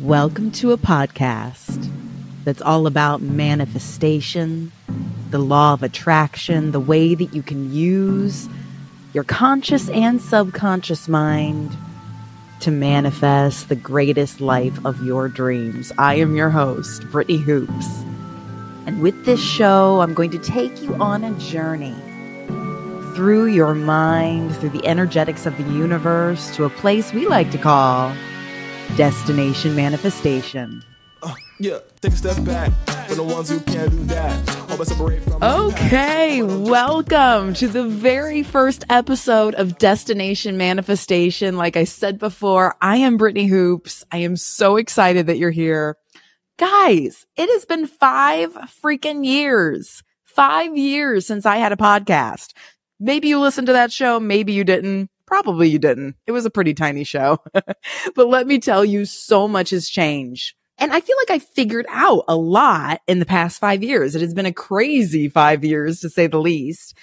Welcome to a podcast that's all about manifestation, the law of attraction, the way that you can use your conscious and subconscious mind to manifest the greatest life of your dreams. I am your host, Brittany Hoopes. And with this show, I'm going to take you on a journey through your mind, through the energetics of the universe, to a place we like to call Destination Manifestation. Uh, yeah, take a step back for the ones who can't do that. Okay, welcome to the very first episode of Destination Manifestation. Like I said before, I am Brittany Hoopes. I am so excited that you're here. Guys, it has been five freaking years. Five years since I had a podcast. Maybe you listened to that show. Maybe you didn't. Probably you didn't. It was a pretty tiny show. but let me tell you, so much has changed. And I feel like I figured out a lot in the past five years. It has been a crazy five years to say the least.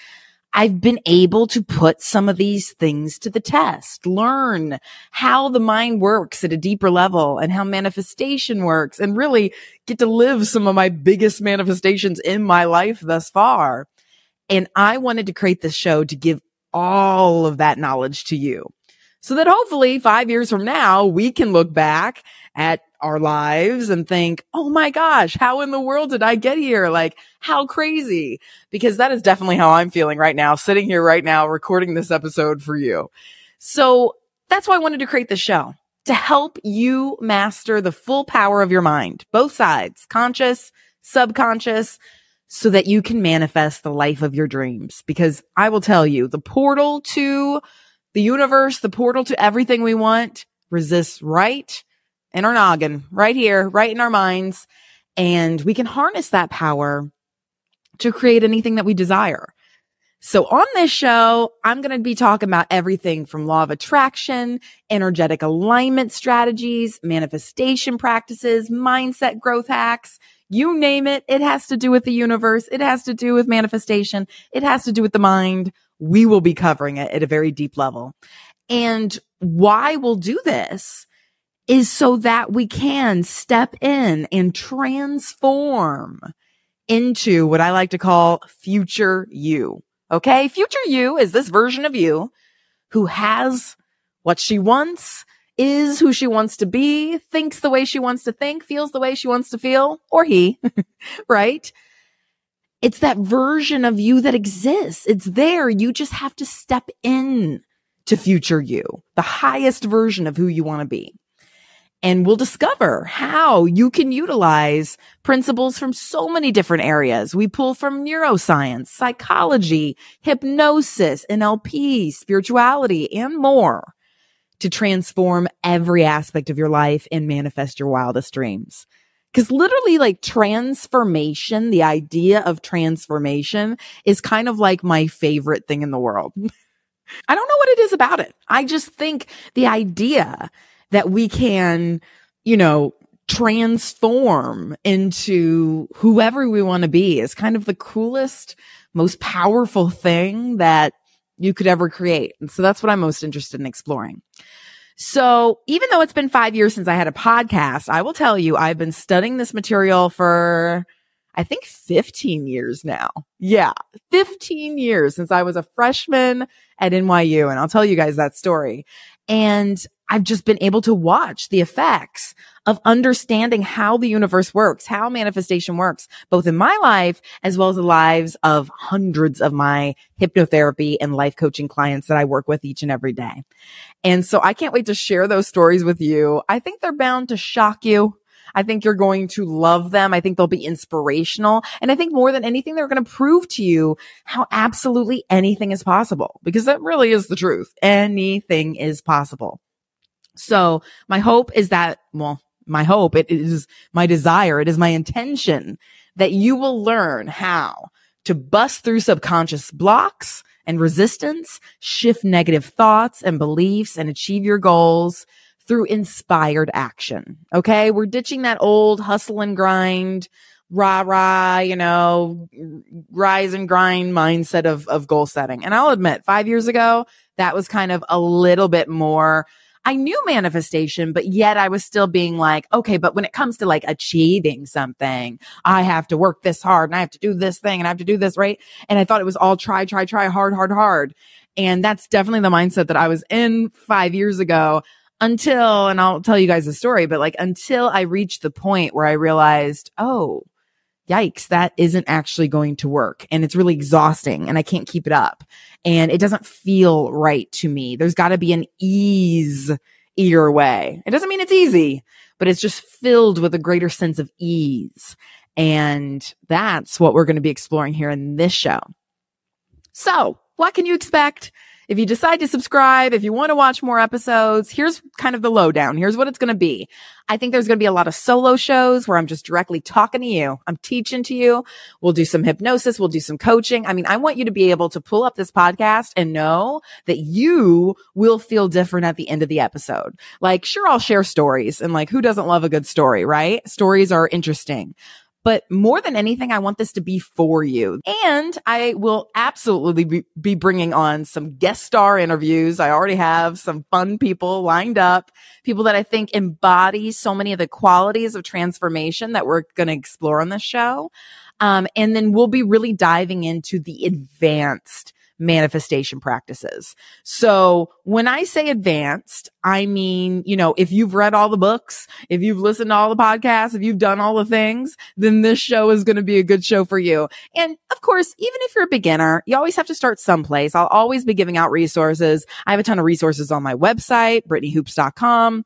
I've been able to put some of these things to the test, learn how the mind works at a deeper level and how manifestation works and really get to live some of my biggest manifestations in my life thus far. And I wanted to create this show to give all of that knowledge to you so that hopefully five years from now, we can look back at our lives and think, Oh my gosh, how in the world did I get here? Like how crazy? Because that is definitely how I'm feeling right now, sitting here right now, recording this episode for you. So that's why I wanted to create the show to help you master the full power of your mind, both sides, conscious, subconscious, so that you can manifest the life of your dreams. Because I will tell you, the portal to the universe, the portal to everything we want resists right in our noggin, right here, right in our minds. And we can harness that power to create anything that we desire. So on this show, I'm going to be talking about everything from law of attraction, energetic alignment strategies, manifestation practices, mindset growth hacks, you name it. It has to do with the universe. It has to do with manifestation. It has to do with the mind. We will be covering it at a very deep level. And why we'll do this is so that we can step in and transform into what I like to call future you. Okay. Future you is this version of you who has what she wants, is who she wants to be, thinks the way she wants to think, feels the way she wants to feel, or he, right? It's that version of you that exists. It's there. You just have to step in to future you, the highest version of who you want to be. And we'll discover how you can utilize principles from so many different areas. We pull from neuroscience, psychology, hypnosis, NLP, spirituality, and more to transform every aspect of your life and manifest your wildest dreams. Cause literally like transformation, the idea of transformation is kind of like my favorite thing in the world. I don't know what it is about it. I just think the idea that we can, you know, transform into whoever we want to be is kind of the coolest, most powerful thing that you could ever create. And so that's what I'm most interested in exploring. So even though it's been five years since I had a podcast, I will tell you, I've been studying this material for, I think 15 years now. Yeah. 15 years since I was a freshman at NYU. And I'll tell you guys that story. And I've just been able to watch the effects of understanding how the universe works, how manifestation works, both in my life as well as the lives of hundreds of my hypnotherapy and life coaching clients that I work with each and every day. And so I can't wait to share those stories with you. I think they're bound to shock you. I think you're going to love them. I think they'll be inspirational. And I think more than anything, they're going to prove to you how absolutely anything is possible because that really is the truth. Anything is possible. So my hope is that, well, my hope, it is my desire, it is my intention that you will learn how to bust through subconscious blocks and resistance, shift negative thoughts and beliefs and achieve your goals through inspired action. Okay. We're ditching that old hustle and grind, rah, rah, you know, rise and grind mindset of, of goal setting. And I'll admit five years ago, that was kind of a little bit more I knew manifestation, but yet I was still being like, okay, but when it comes to like achieving something, I have to work this hard and I have to do this thing and I have to do this, right? And I thought it was all try, try, try, hard, hard, hard. And that's definitely the mindset that I was in five years ago until, and I'll tell you guys a story, but like until I reached the point where I realized, oh, yikes, that isn't actually going to work. And it's really exhausting and I can't keep it up. And it doesn't feel right to me. There's got to be an ease way. It doesn't mean it's easy, but it's just filled with a greater sense of ease. And that's what we're going to be exploring here in this show. So what can you expect? If you decide to subscribe, if you want to watch more episodes, here's kind of the lowdown. Here's what it's going to be. I think there's going to be a lot of solo shows where I'm just directly talking to you. I'm teaching to you. We'll do some hypnosis. We'll do some coaching. I mean, I want you to be able to pull up this podcast and know that you will feel different at the end of the episode. Like, sure, I'll share stories and like, who doesn't love a good story, right? Stories are interesting. But more than anything, I want this to be for you. And I will absolutely be, bringing on some guest star interviews. I already have some fun people lined up, people that I think embody so many of the qualities of transformation that we're going to explore on this show. Um, and then we'll be really diving into the advanced manifestation practices. So when I say advanced, I mean, you know, if you've read all the books, if you've listened to all the podcasts, if you've done all the things, then this show is going to be a good show for you. And of course, even if you're a beginner, you always have to start someplace. I'll always be giving out resources. I have a ton of resources on my website, brittanyhoopes.com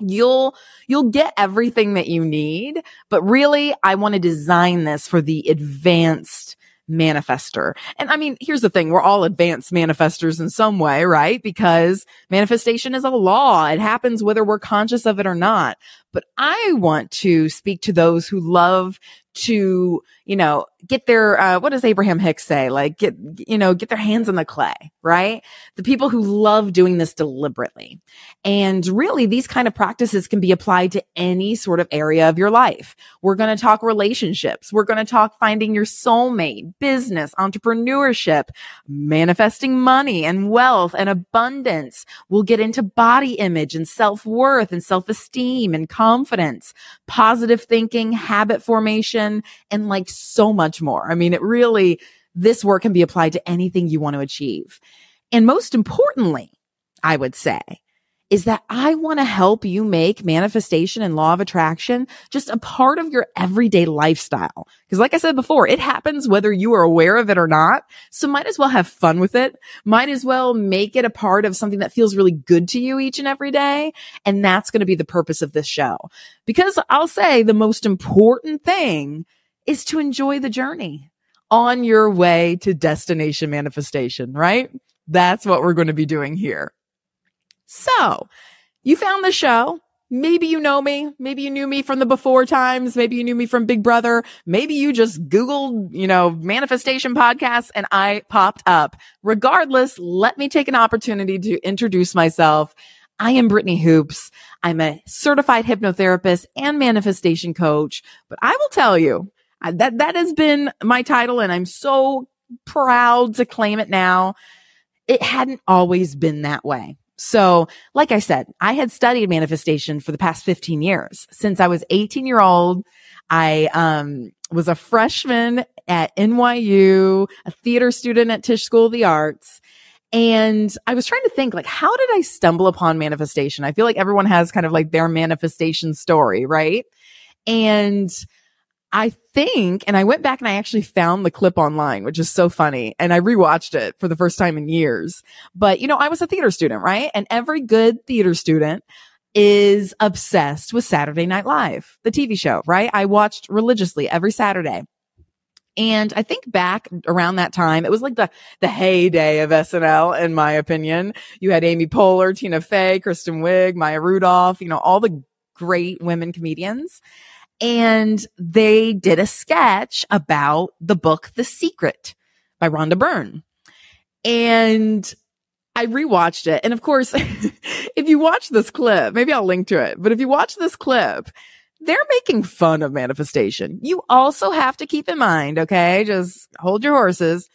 you'll you'll get everything that you need but really i want to design this for the advanced manifester. And I mean, here's the thing. We're all advanced manifestors in some way, right? Because manifestation is a law. It happens whether we're conscious of it or not. But I want to speak to those who love to, you know, get their, uh, what does Abraham Hicks say? Like get, you know, get their hands in the clay, right? The people who love doing this deliberately. And really these kind of practices can be applied to any sort of area of your life. We're going to talk relationships. We're going to talk finding your soulmate, business, entrepreneurship, manifesting money and wealth and abundance. We'll get into body image and self worth and self esteem and confidence, positive thinking, habit formation, and like so much more. I mean, it really, this work can be applied to anything you want to achieve. And most importantly, I would say, is that I want to help you make manifestation and law of attraction just a part of your everyday lifestyle. Because like I said before, it happens whether you are aware of it or not. So might as well have fun with it. Might as well make it a part of something that feels really good to you each and every day. And that's going to be the purpose of this show. Because I'll say the most important thing is to enjoy the journey on your way to destination manifestation, right? That's what we're going to be doing here. So you found the show. Maybe you know me. Maybe you knew me from the before times. Maybe you knew me from Big Brother. Maybe you just Googled, you know, manifestation podcasts and I popped up. Regardless, let me take an opportunity to introduce myself. I am Brittany Hoopes. I'm a certified hypnotherapist and manifestation coach, but I will tell you that that has been my title and I'm so proud to claim it now. It hadn't always been that way. So, like I said, I had studied manifestation for the past 15 years. Since I was 18 year old, I, um, was a freshman at NYU, a theater student at Tisch School of the Arts. And I was trying to think, like, how did I stumble upon manifestation? I feel like everyone has kind of like their manifestation story, right? And I think, and I went back and I actually found the clip online, which is so funny. And I rewatched it for the first time in years. But, you know, I was a theater student, right? And every good theater student is obsessed with Saturday Night Live, the TV show, right? I watched religiously every Saturday. And I think back around that time, it was like the, the heyday of SNL, in my opinion. You had Amy Poehler, Tina Fey, Kristen Wiig, Maya Rudolph, you know, all the great women comedians and they did a sketch about the book The Secret by Rhonda Byrne. And I rewatched it. And of course, if you watch this clip, maybe I'll link to it, but if you watch this clip, they're making fun of manifestation. You also have to keep in mind, okay? Just hold your horses.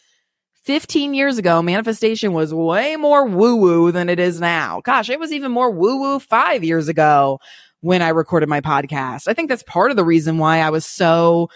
15 years ago, manifestation was way more woo woo than it is now. Gosh, it was even more woo woo five years ago when I recorded my podcast. I think that's part of the reason why I was so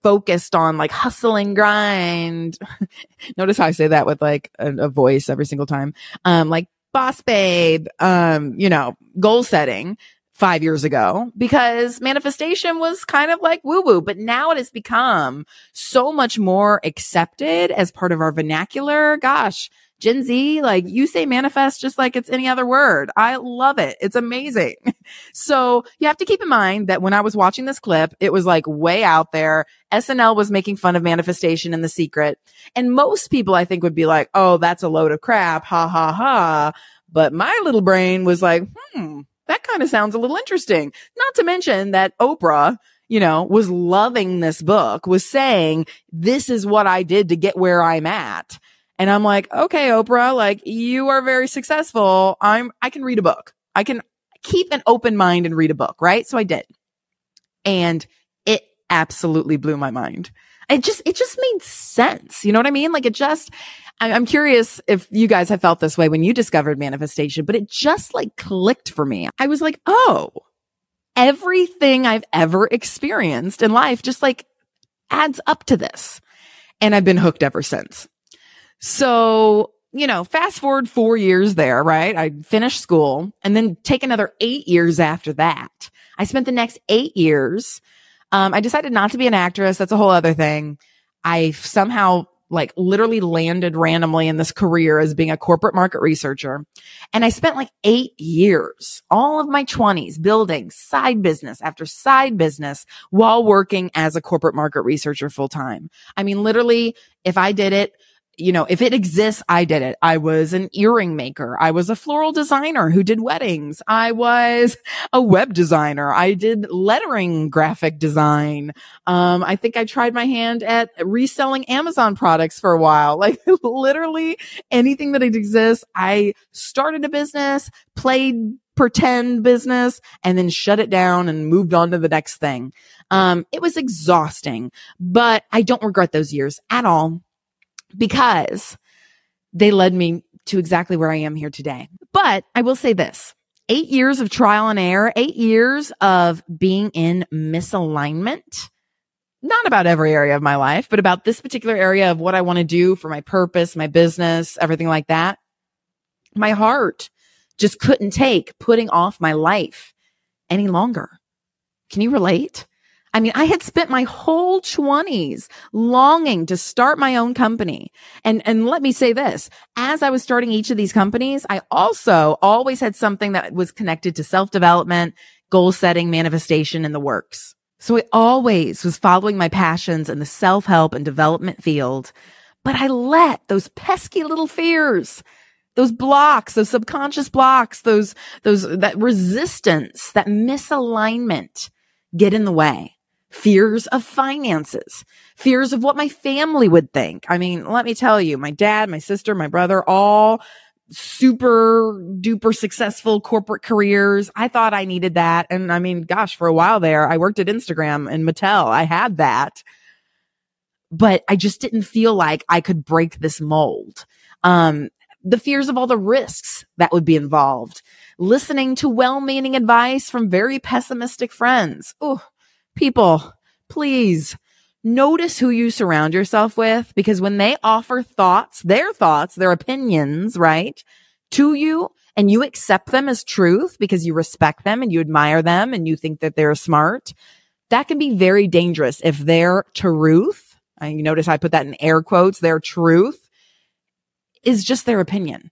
focused on like hustle and grind. Notice how I say that with like a, a voice every single time. Um, like boss babe, um, you know, goal setting five years ago because manifestation was kind of like woo woo, but now it has become so much more accepted as part of our vernacular. Gosh, Gen Z, like you say manifest just like it's any other word. I love it. It's amazing. so you have to keep in mind that when I was watching this clip, it was like way out there. SNL was making fun of manifestation and the secret. And most people I think would be like, Oh, that's a load of crap. Ha ha ha. But my little brain was like, Hmm, that kind of sounds a little interesting. Not to mention that Oprah, you know, was loving this book, was saying, this is what I did to get where I'm at. And I'm like, okay, Oprah, like you are very successful. I'm, I can read a book. I can keep an open mind and read a book, right? So I did. And it absolutely blew my mind. It just, it just made sense. You know what I mean? Like it just, I'm curious if you guys have felt this way when you discovered manifestation, but it just like clicked for me. I was like, oh, everything I've ever experienced in life just like adds up to this. And I've been hooked ever since. So, you know, fast forward four years there, right? I finished school and then take another eight years after that. I spent the next eight years. Um, I decided not to be an actress. That's a whole other thing. I somehow like literally landed randomly in this career as being a corporate market researcher. And I spent like eight years, all of my twenties building side business after side business while working as a corporate market researcher full time. I mean, literally, if I did it, you know, if it exists, I did it. I was an earring maker. I was a floral designer who did weddings. I was a web designer. I did lettering graphic design. Um, I think I tried my hand at reselling Amazon products for a while. Like literally anything that exists. I started a business, played pretend business and then shut it down and moved on to the next thing. Um, it was exhausting, but I don't regret those years at all because they led me to exactly where I am here today. But I will say this eight years of trial and error, eight years of being in misalignment. Not about every area of my life, but about this particular area of what I want to do for my purpose, my business, everything like that. My heart just couldn't take putting off my life any longer. Can you relate? I mean, I had spent my whole twenties longing to start my own company. And, and let me say this, as I was starting each of these companies, I also always had something that was connected to self development, goal setting, manifestation in the works. So I always was following my passions in the self help and development field. But I let those pesky little fears, those blocks, those subconscious blocks, those, those, that resistance, that misalignment get in the way fears of finances, fears of what my family would think. I mean, let me tell you, my dad, my sister, my brother, all super duper successful corporate careers. I thought I needed that. And I mean, gosh, for a while there, I worked at Instagram and Mattel. I had that, but I just didn't feel like I could break this mold. Um, the fears of all the risks that would be involved, listening to well-meaning advice from very pessimistic friends. Oh, people, please notice who you surround yourself with because when they offer thoughts, their thoughts, their opinions, right, to you and you accept them as truth because you respect them and you admire them and you think that they're smart, that can be very dangerous if their truth, and you notice I put that in air quotes, their truth is just their opinion.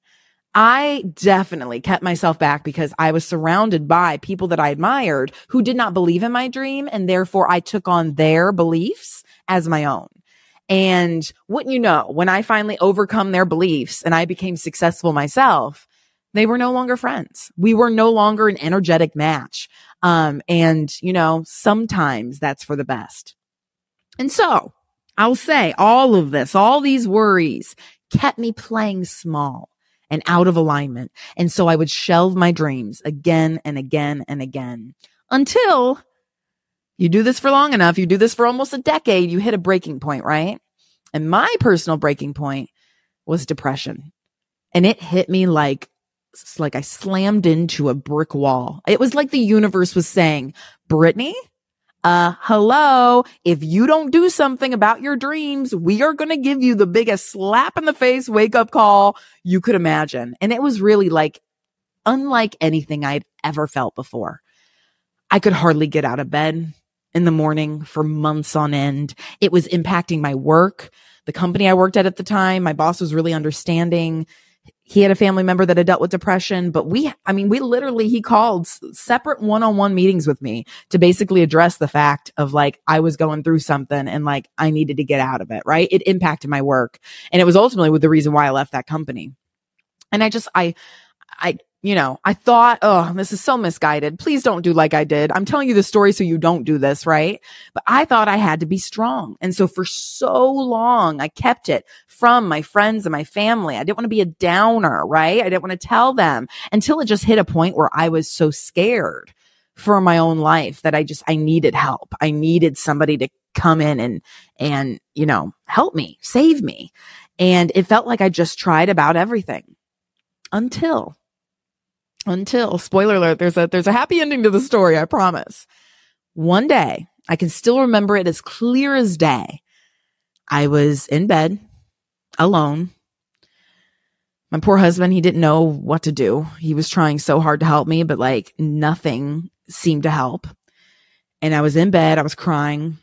I definitely kept myself back because I was surrounded by people that I admired who did not believe in my dream. And therefore I took on their beliefs as my own. And wouldn't you know, when I finally overcome their beliefs and I became successful myself, they were no longer friends. We were no longer an energetic match. Um, and you know, sometimes that's for the best. And so I'll say all of this, all these worries kept me playing small and out of alignment. And so I would shelve my dreams again and again and again until you do this for long enough. You do this for almost a decade. You hit a breaking point, right? And my personal breaking point was depression. And it hit me like, like I slammed into a brick wall. It was like the universe was saying, Brittany, uh, hello. If you don't do something about your dreams, we are going to give you the biggest slap in the face wake up call you could imagine. And it was really like unlike anything I'd ever felt before. I could hardly get out of bed in the morning for months on end. It was impacting my work. The company I worked at at the time, my boss was really understanding. He had a family member that had dealt with depression, but we, I mean, we literally, he called separate one on one meetings with me to basically address the fact of like, I was going through something and like, I needed to get out of it, right? It impacted my work. And it was ultimately the reason why I left that company. And I just, I, I you know, I thought, oh, this is so misguided. Please don't do like I did. I'm telling you the story so you don't do this, right? But I thought I had to be strong. And so for so long, I kept it from my friends and my family. I didn't want to be a downer, right? I didn't want to tell them until it just hit a point where I was so scared for my own life that I just, I needed help. I needed somebody to come in and, and, you know, help me, save me. And it felt like I just tried about everything until until spoiler alert there's a there's a happy ending to the story i promise. One day i can still remember it as clear as day. I was in bed alone. My poor husband he didn't know what to do. He was trying so hard to help me but like nothing seemed to help. And i was in bed i was crying.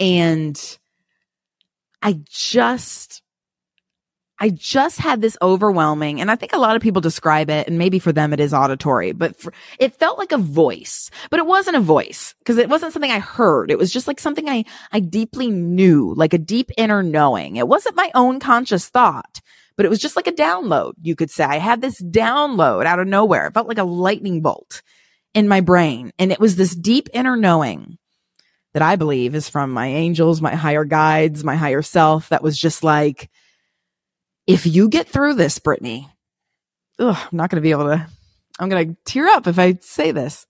And i just I just had this overwhelming, and I think a lot of people describe it, and maybe for them it is auditory, but for, it felt like a voice, but it wasn't a voice because it wasn't something I heard. It was just like something I, I deeply knew, like a deep inner knowing. It wasn't my own conscious thought, but it was just like a download, you could say. I had this download out of nowhere. It felt like a lightning bolt in my brain. And it was this deep inner knowing that I believe is from my angels, my higher guides, my higher self that was just like, if you get through this, Brittany, ugh, I'm not going to be able to, I'm going to tear up if I say this.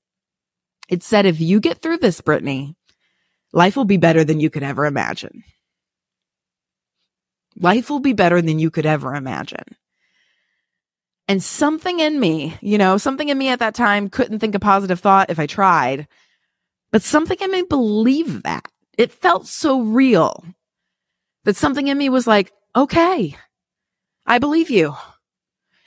It said, if you get through this, Brittany, life will be better than you could ever imagine. Life will be better than you could ever imagine. And something in me, you know, something in me at that time couldn't think a positive thought if I tried, but something in me believed that. It felt so real that something in me was like, okay, I believe you.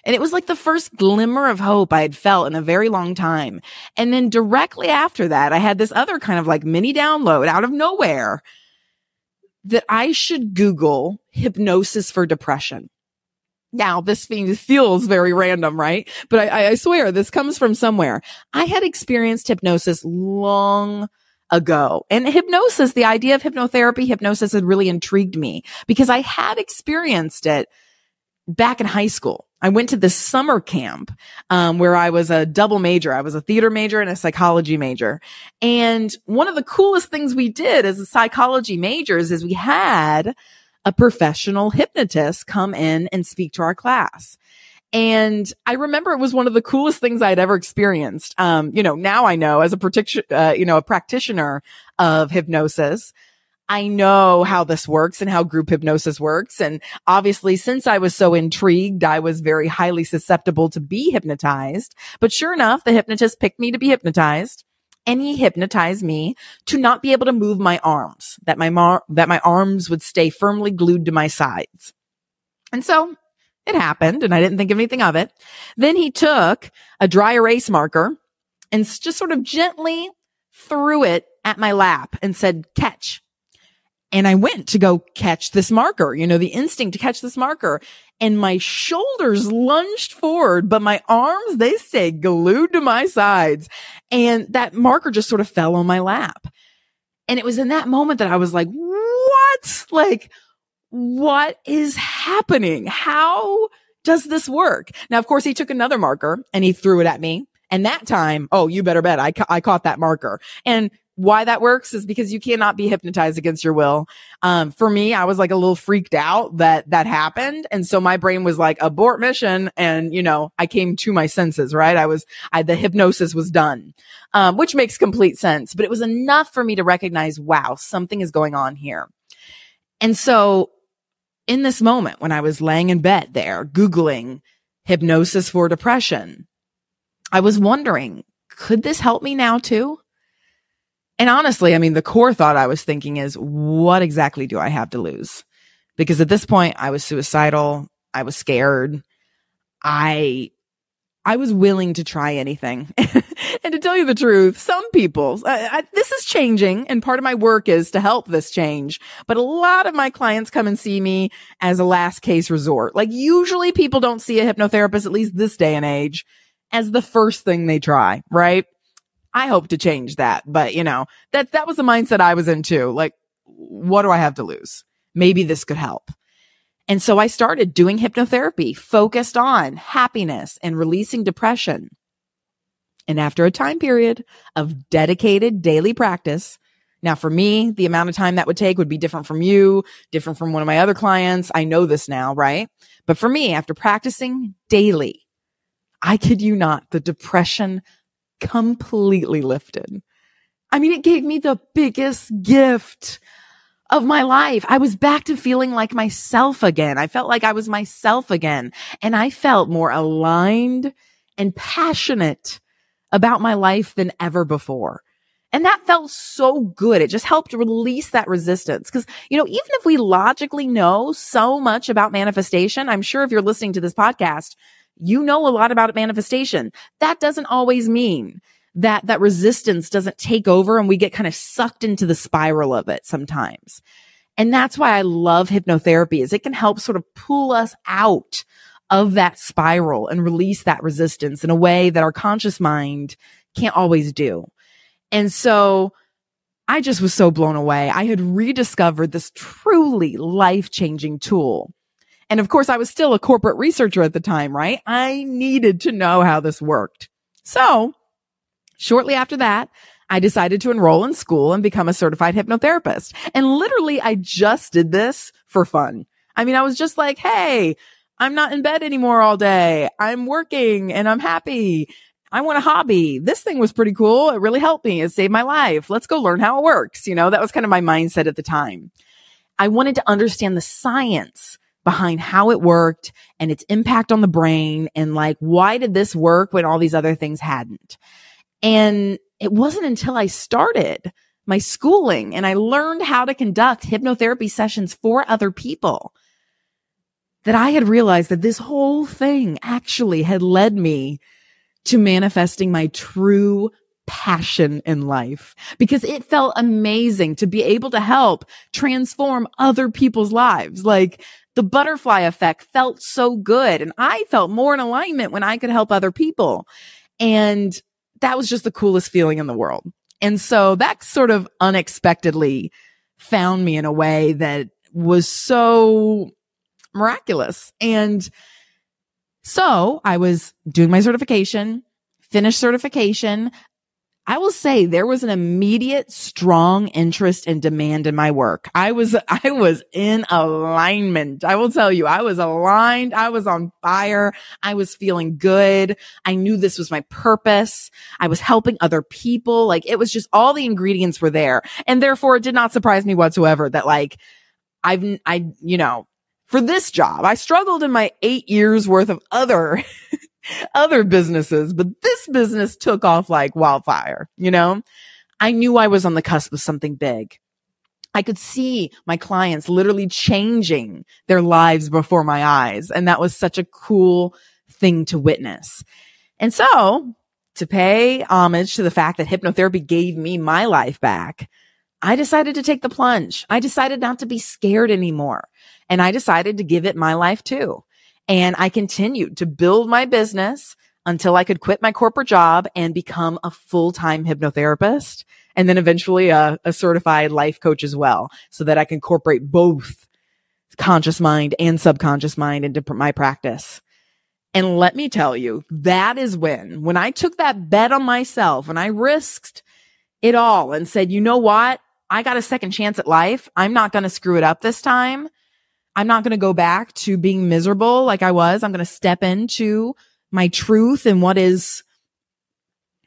And it was like the first glimmer of hope I had felt in a very long time. And then directly after that, I had this other kind of like mini download out of nowhere that I should Google hypnosis for depression. Now, this feels very random, right? But I, I swear this comes from somewhere. I had experienced hypnosis long ago. And hypnosis, the idea of hypnotherapy, hypnosis had really intrigued me because I had experienced it back in high school. I went to this summer camp um, where I was a double major. I was a theater major and a psychology major. And one of the coolest things we did as a psychology majors is we had a professional hypnotist come in and speak to our class. And I remember it was one of the coolest things I'd ever experienced. Um, you know, now I know as a particular, uh, you know, a practitioner of hypnosis I know how this works and how group hypnosis works. And obviously, since I was so intrigued, I was very highly susceptible to be hypnotized. But sure enough, the hypnotist picked me to be hypnotized and he hypnotized me to not be able to move my arms, that my mar- that my arms would stay firmly glued to my sides. And so it happened and I didn't think of anything of it. Then he took a dry erase marker and just sort of gently threw it at my lap and said, catch. And I went to go catch this marker, you know, the instinct to catch this marker. And my shoulders lunged forward, but my arms, they stayed glued to my sides. And that marker just sort of fell on my lap. And it was in that moment that I was like, what? Like, what is happening? How does this work? Now, of course, he took another marker and he threw it at me. And that time, oh, you better bet I, ca- I caught that marker. And why that works is because you cannot be hypnotized against your will. Um, for me, I was like a little freaked out that that happened. And so my brain was like abort mission. And, you know, I came to my senses, right? I was, I, the hypnosis was done, um, which makes complete sense, but it was enough for me to recognize, wow, something is going on here. And so in this moment when I was laying in bed there, Googling hypnosis for depression, I was wondering, could this help me now too? And honestly, I mean, the core thought I was thinking is, what exactly do I have to lose? Because at this point, I was suicidal. I was scared. I, I was willing to try anything. and to tell you the truth, some people, I, I, this is changing and part of my work is to help this change. But a lot of my clients come and see me as a last case resort. Like usually people don't see a hypnotherapist, at least this day and age, as the first thing they try, right? I hope to change that. But you know, that, that was the mindset I was in too. Like, what do I have to lose? Maybe this could help. And so I started doing hypnotherapy focused on happiness and releasing depression. And after a time period of dedicated daily practice, now for me, the amount of time that would take would be different from you, different from one of my other clients. I know this now, right? But for me, after practicing daily, I kid you not, the depression completely lifted. I mean, it gave me the biggest gift of my life. I was back to feeling like myself again. I felt like I was myself again and I felt more aligned and passionate about my life than ever before. And that felt so good. It just helped release that resistance. Cause, you know, even if we logically know so much about manifestation, I'm sure if you're listening to this podcast, you know a lot about manifestation. That doesn't always mean that that resistance doesn't take over and we get kind of sucked into the spiral of it sometimes. And that's why I love hypnotherapy is it can help sort of pull us out of that spiral and release that resistance in a way that our conscious mind can't always do. And so I just was so blown away. I had rediscovered this truly life changing tool and of course, I was still a corporate researcher at the time, right? I needed to know how this worked. So shortly after that, I decided to enroll in school and become a certified hypnotherapist. And literally, I just did this for fun. I mean, I was just like, Hey, I'm not in bed anymore all day. I'm working and I'm happy. I want a hobby. This thing was pretty cool. It really helped me. It saved my life. Let's go learn how it works. You know, that was kind of my mindset at the time. I wanted to understand the science behind how it worked and its impact on the brain and like, why did this work when all these other things hadn't? And it wasn't until I started my schooling and I learned how to conduct hypnotherapy sessions for other people that I had realized that this whole thing actually had led me to manifesting my true passion in life because it felt amazing to be able to help transform other people's lives. Like the butterfly effect felt so good. And I felt more in alignment when I could help other people. And that was just the coolest feeling in the world. And so that sort of unexpectedly found me in a way that was so miraculous. And so I was doing my certification, finished certification. I will say there was an immediate strong interest and demand in my work. I was, I was in alignment. I will tell you, I was aligned. I was on fire. I was feeling good. I knew this was my purpose. I was helping other people. Like it was just all the ingredients were there. And therefore it did not surprise me whatsoever that like I've, I, you know, for this job, I struggled in my eight years worth of other other businesses, but this business took off like wildfire, you know? I knew I was on the cusp of something big. I could see my clients literally changing their lives before my eyes. And that was such a cool thing to witness. And so to pay homage to the fact that hypnotherapy gave me my life back, I decided to take the plunge. I decided not to be scared anymore. And I decided to give it my life too. And I continued to build my business until I could quit my corporate job and become a full-time hypnotherapist and then eventually a, a, certified life coach as well so that I can incorporate both conscious mind and subconscious mind into my practice. And let me tell you, that is when, when I took that bet on myself and I risked it all and said, you know what? I got a second chance at life. I'm not going to screw it up this time. I'm not going to go back to being miserable like I was. I'm going to step into my truth and what is,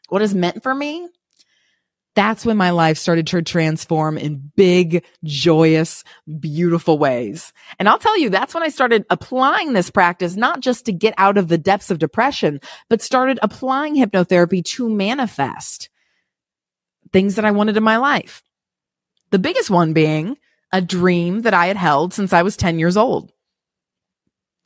what is meant for me. that's when my life started to transform in big, joyous, beautiful ways. And I'll tell you, that's when I started applying this practice, not just to get out of the depths of depression, but started applying hypnotherapy to manifest things that I wanted in my life. The biggest one being a dream that I had held since I was 10 years old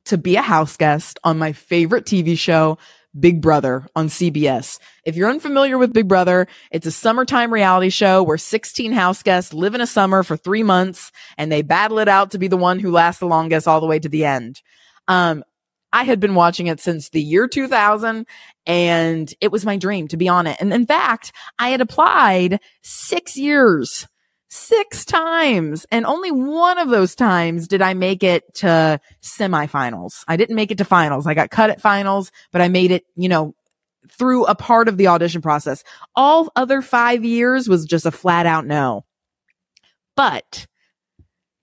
to be a house guest on my favorite TV show, Big Brother on CBS. If you're unfamiliar with Big Brother, it's a summertime reality show where 16 house guests live in a summer for three months and they battle it out to be the one who lasts the longest all the way to the end. Um, I had been watching it since the year 2000 and it was my dream to be on it. And in fact, I had applied six years six times. And only one of those times did I make it to semifinals. I didn't make it to finals. I got cut at finals, but I made it, you know, through a part of the audition process. All other five years was just a flat out no. But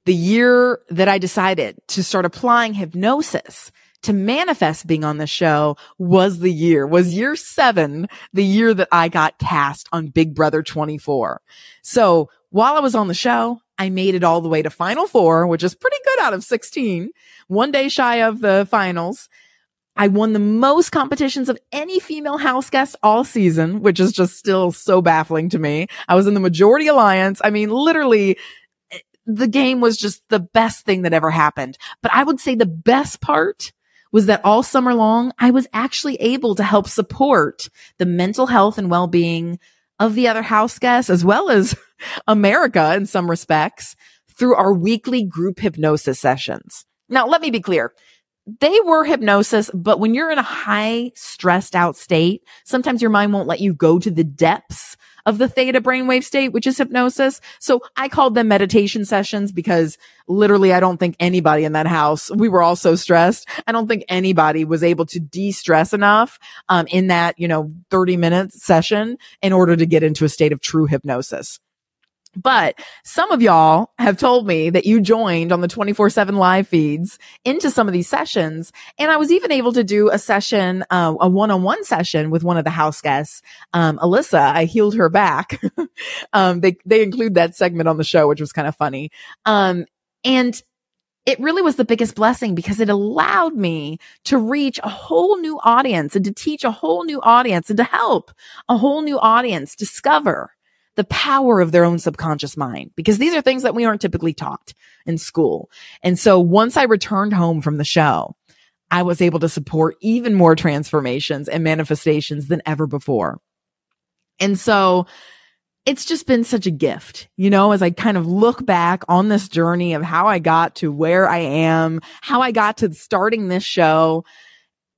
the year that I decided to start applying hypnosis to manifest being on the show was the year, was year seven, the year that I got cast on Big Brother 24. So while I was on the show, I made it all the way to final four, which is pretty good out of 16, one day shy of the finals. I won the most competitions of any female house guest all season, which is just still so baffling to me. I was in the majority alliance. I mean, literally eh, the game was just the best thing that ever happened. But I would say the best part was that all summer long, I was actually able to help support the mental health and well-being of the other house guests as well as America in some respects through our weekly group hypnosis sessions. Now, let me be clear. They were hypnosis, but when you're in a high stressed out state, sometimes your mind won't let you go to the depths of the theta brainwave state, which is hypnosis. So I called them meditation sessions because literally I don't think anybody in that house, we were all so stressed. I don't think anybody was able to de-stress enough, um, in that, you know, 30 minute session in order to get into a state of true hypnosis. But some of y'all have told me that you joined on the 24 seven live feeds into some of these sessions. And I was even able to do a session, uh, a one on one session with one of the house guests, um, Alyssa. I healed her back. um, they, they include that segment on the show, which was kind of funny. Um, and it really was the biggest blessing because it allowed me to reach a whole new audience and to teach a whole new audience and to help a whole new audience discover the power of their own subconscious mind because these are things that we aren't typically taught in school. And so once I returned home from the show, I was able to support even more transformations and manifestations than ever before. And so it's just been such a gift, you know, as I kind of look back on this journey of how I got to where I am, how I got to starting this show.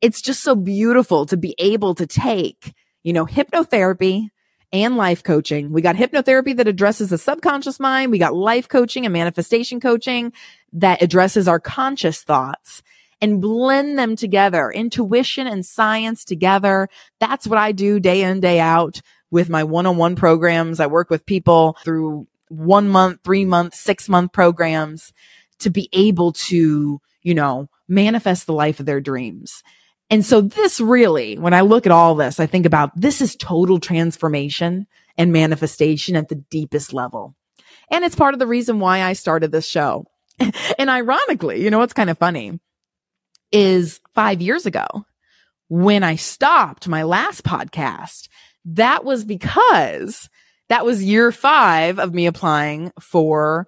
It's just so beautiful to be able to take, you know, hypnotherapy, and life coaching. We got hypnotherapy that addresses the subconscious mind. We got life coaching and manifestation coaching that addresses our conscious thoughts and blend them together, intuition and science together. That's what I do day in, day out with my one-on-one programs. I work with people through one month, three month, six month programs to be able to, you know, manifest the life of their dreams. And so this really, when I look at all this, I think about this is total transformation and manifestation at the deepest level. And it's part of the reason why I started this show. and ironically, you know, what's kind of funny is five years ago when I stopped my last podcast, that was because that was year five of me applying for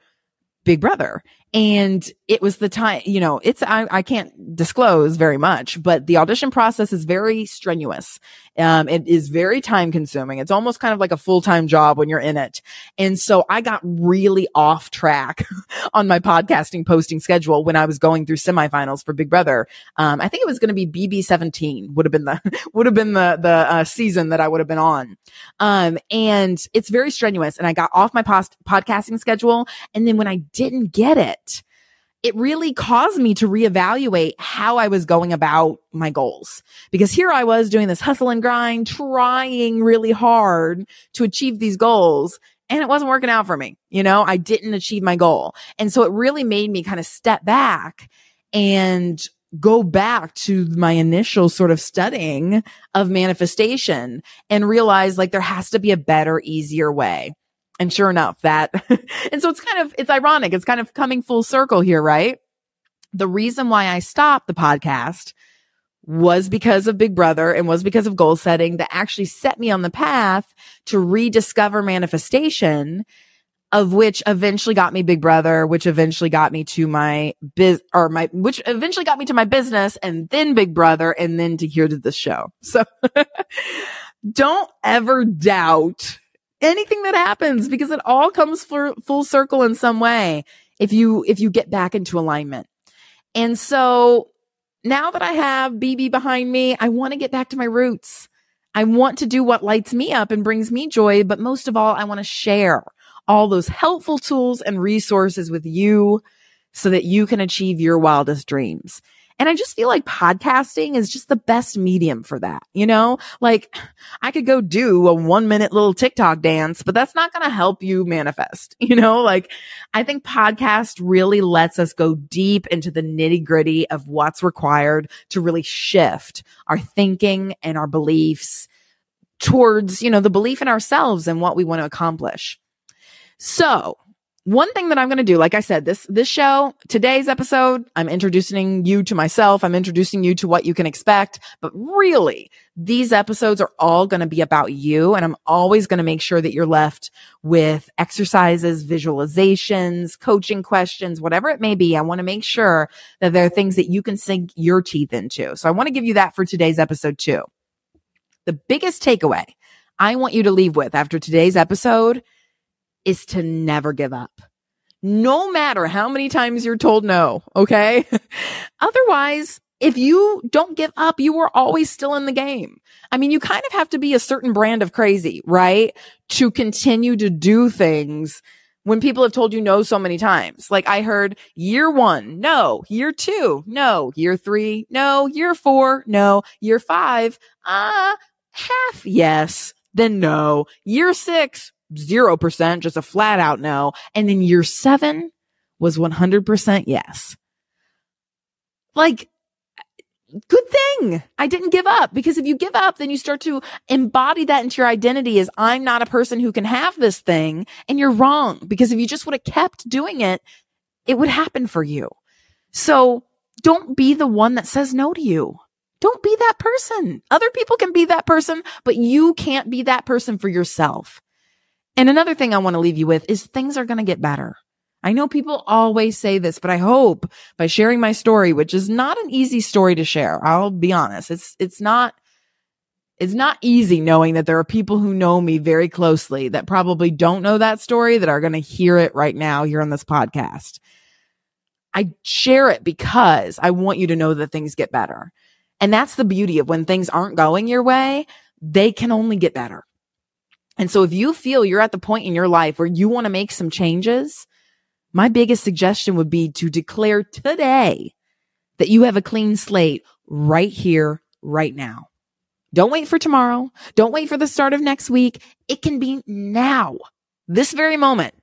Big Brother. And it was the time, you know, it's, I, I can't disclose very much, but the audition process is very strenuous. Um, it is very time consuming. It's almost kind of like a full time job when you're in it. And so I got really off track on my podcasting posting schedule when I was going through semifinals for Big Brother. Um, I think it was going to be BB 17 would have been the, would have been the, the, uh, season that I would have been on. Um, and it's very strenuous and I got off my post- podcasting schedule. And then when I didn't get it, it really caused me to reevaluate how I was going about my goals. Because here I was doing this hustle and grind, trying really hard to achieve these goals. And it wasn't working out for me. You know, I didn't achieve my goal. And so it really made me kind of step back and go back to my initial sort of studying of manifestation and realize like there has to be a better, easier way. And sure enough, that, and so it's kind of, it's ironic. It's kind of coming full circle here, right? The reason why I stopped the podcast was because of Big Brother and was because of goal setting that actually set me on the path to rediscover manifestation of which eventually got me Big Brother, which eventually got me to my biz or my, which eventually got me to my business and then Big Brother and then to here to the show. So don't ever doubt anything that happens because it all comes for full circle in some way if you, if you get back into alignment. And so now that I have BB behind me, I want to get back to my roots. I want to do what lights me up and brings me joy, but most of all, I want to share all those helpful tools and resources with you so that you can achieve your wildest dreams. And I just feel like podcasting is just the best medium for that. You know, like I could go do a one minute little TikTok dance, but that's not going to help you manifest. You know, like I think podcast really lets us go deep into the nitty gritty of what's required to really shift our thinking and our beliefs towards, you know, the belief in ourselves and what we want to accomplish. So one thing that I'm going to do, like I said, this, this show, today's episode, I'm introducing you to myself. I'm introducing you to what you can expect. But really, these episodes are all going to be about you. And I'm always going to make sure that you're left with exercises, visualizations, coaching questions, whatever it may be. I want to make sure that there are things that you can sink your teeth into. So I want to give you that for today's episode too. The biggest takeaway I want you to leave with after today's episode is to never give up. No matter how many times you're told no. Okay. Otherwise, if you don't give up, you are always still in the game. I mean, you kind of have to be a certain brand of crazy, right? To continue to do things when people have told you no so many times. Like I heard year one, no, year two, no, year three, no, year four, no, year five, ah, uh, half yes, then no, year six, 0%, just a flat out no. And then year seven was 100% yes. Like, good thing I didn't give up because if you give up, then you start to embody that into your identity as I'm not a person who can have this thing. And you're wrong because if you just would have kept doing it, it would happen for you. So don't be the one that says no to you. Don't be that person. Other people can be that person, but you can't be that person for yourself. And another thing I want to leave you with is things are going to get better. I know people always say this, but I hope by sharing my story, which is not an easy story to share. I'll be honest. It's, it's not, it's not easy knowing that there are people who know me very closely that probably don't know that story that are going to hear it right now here on this podcast. I share it because I want you to know that things get better. And that's the beauty of when things aren't going your way, they can only get better. And so if you feel you're at the point in your life where you want to make some changes, my biggest suggestion would be to declare today that you have a clean slate right here, right now. Don't wait for tomorrow. Don't wait for the start of next week. It can be now, this very moment.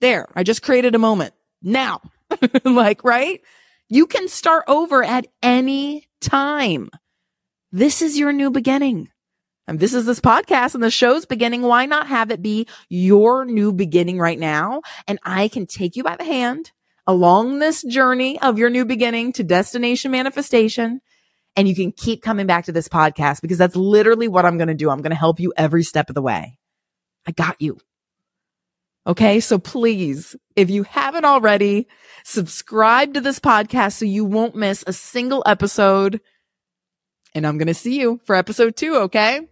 There, I just created a moment now. like, right? You can start over at any time. This is your new beginning. And this is this podcast and the show's beginning. Why not have it be your new beginning right now? And I can take you by the hand along this journey of your new beginning to destination manifestation. And you can keep coming back to this podcast because that's literally what I'm going to do. I'm going to help you every step of the way. I got you. Okay. So please, if you haven't already, subscribe to this podcast so you won't miss a single episode. And I'm going to see you for episode two. Okay.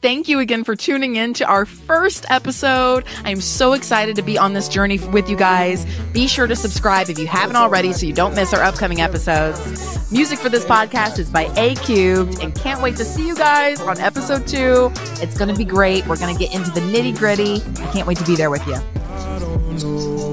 Thank you again for tuning in to our first episode. I'm so excited to be on this journey with you guys. Be sure to subscribe if you haven't already so you don't miss our upcoming episodes. Music for this podcast is by A Cubed and can't wait to see you guys on episode two. It's going to be great. We're going to get into the nitty gritty. I can't wait to be there with you.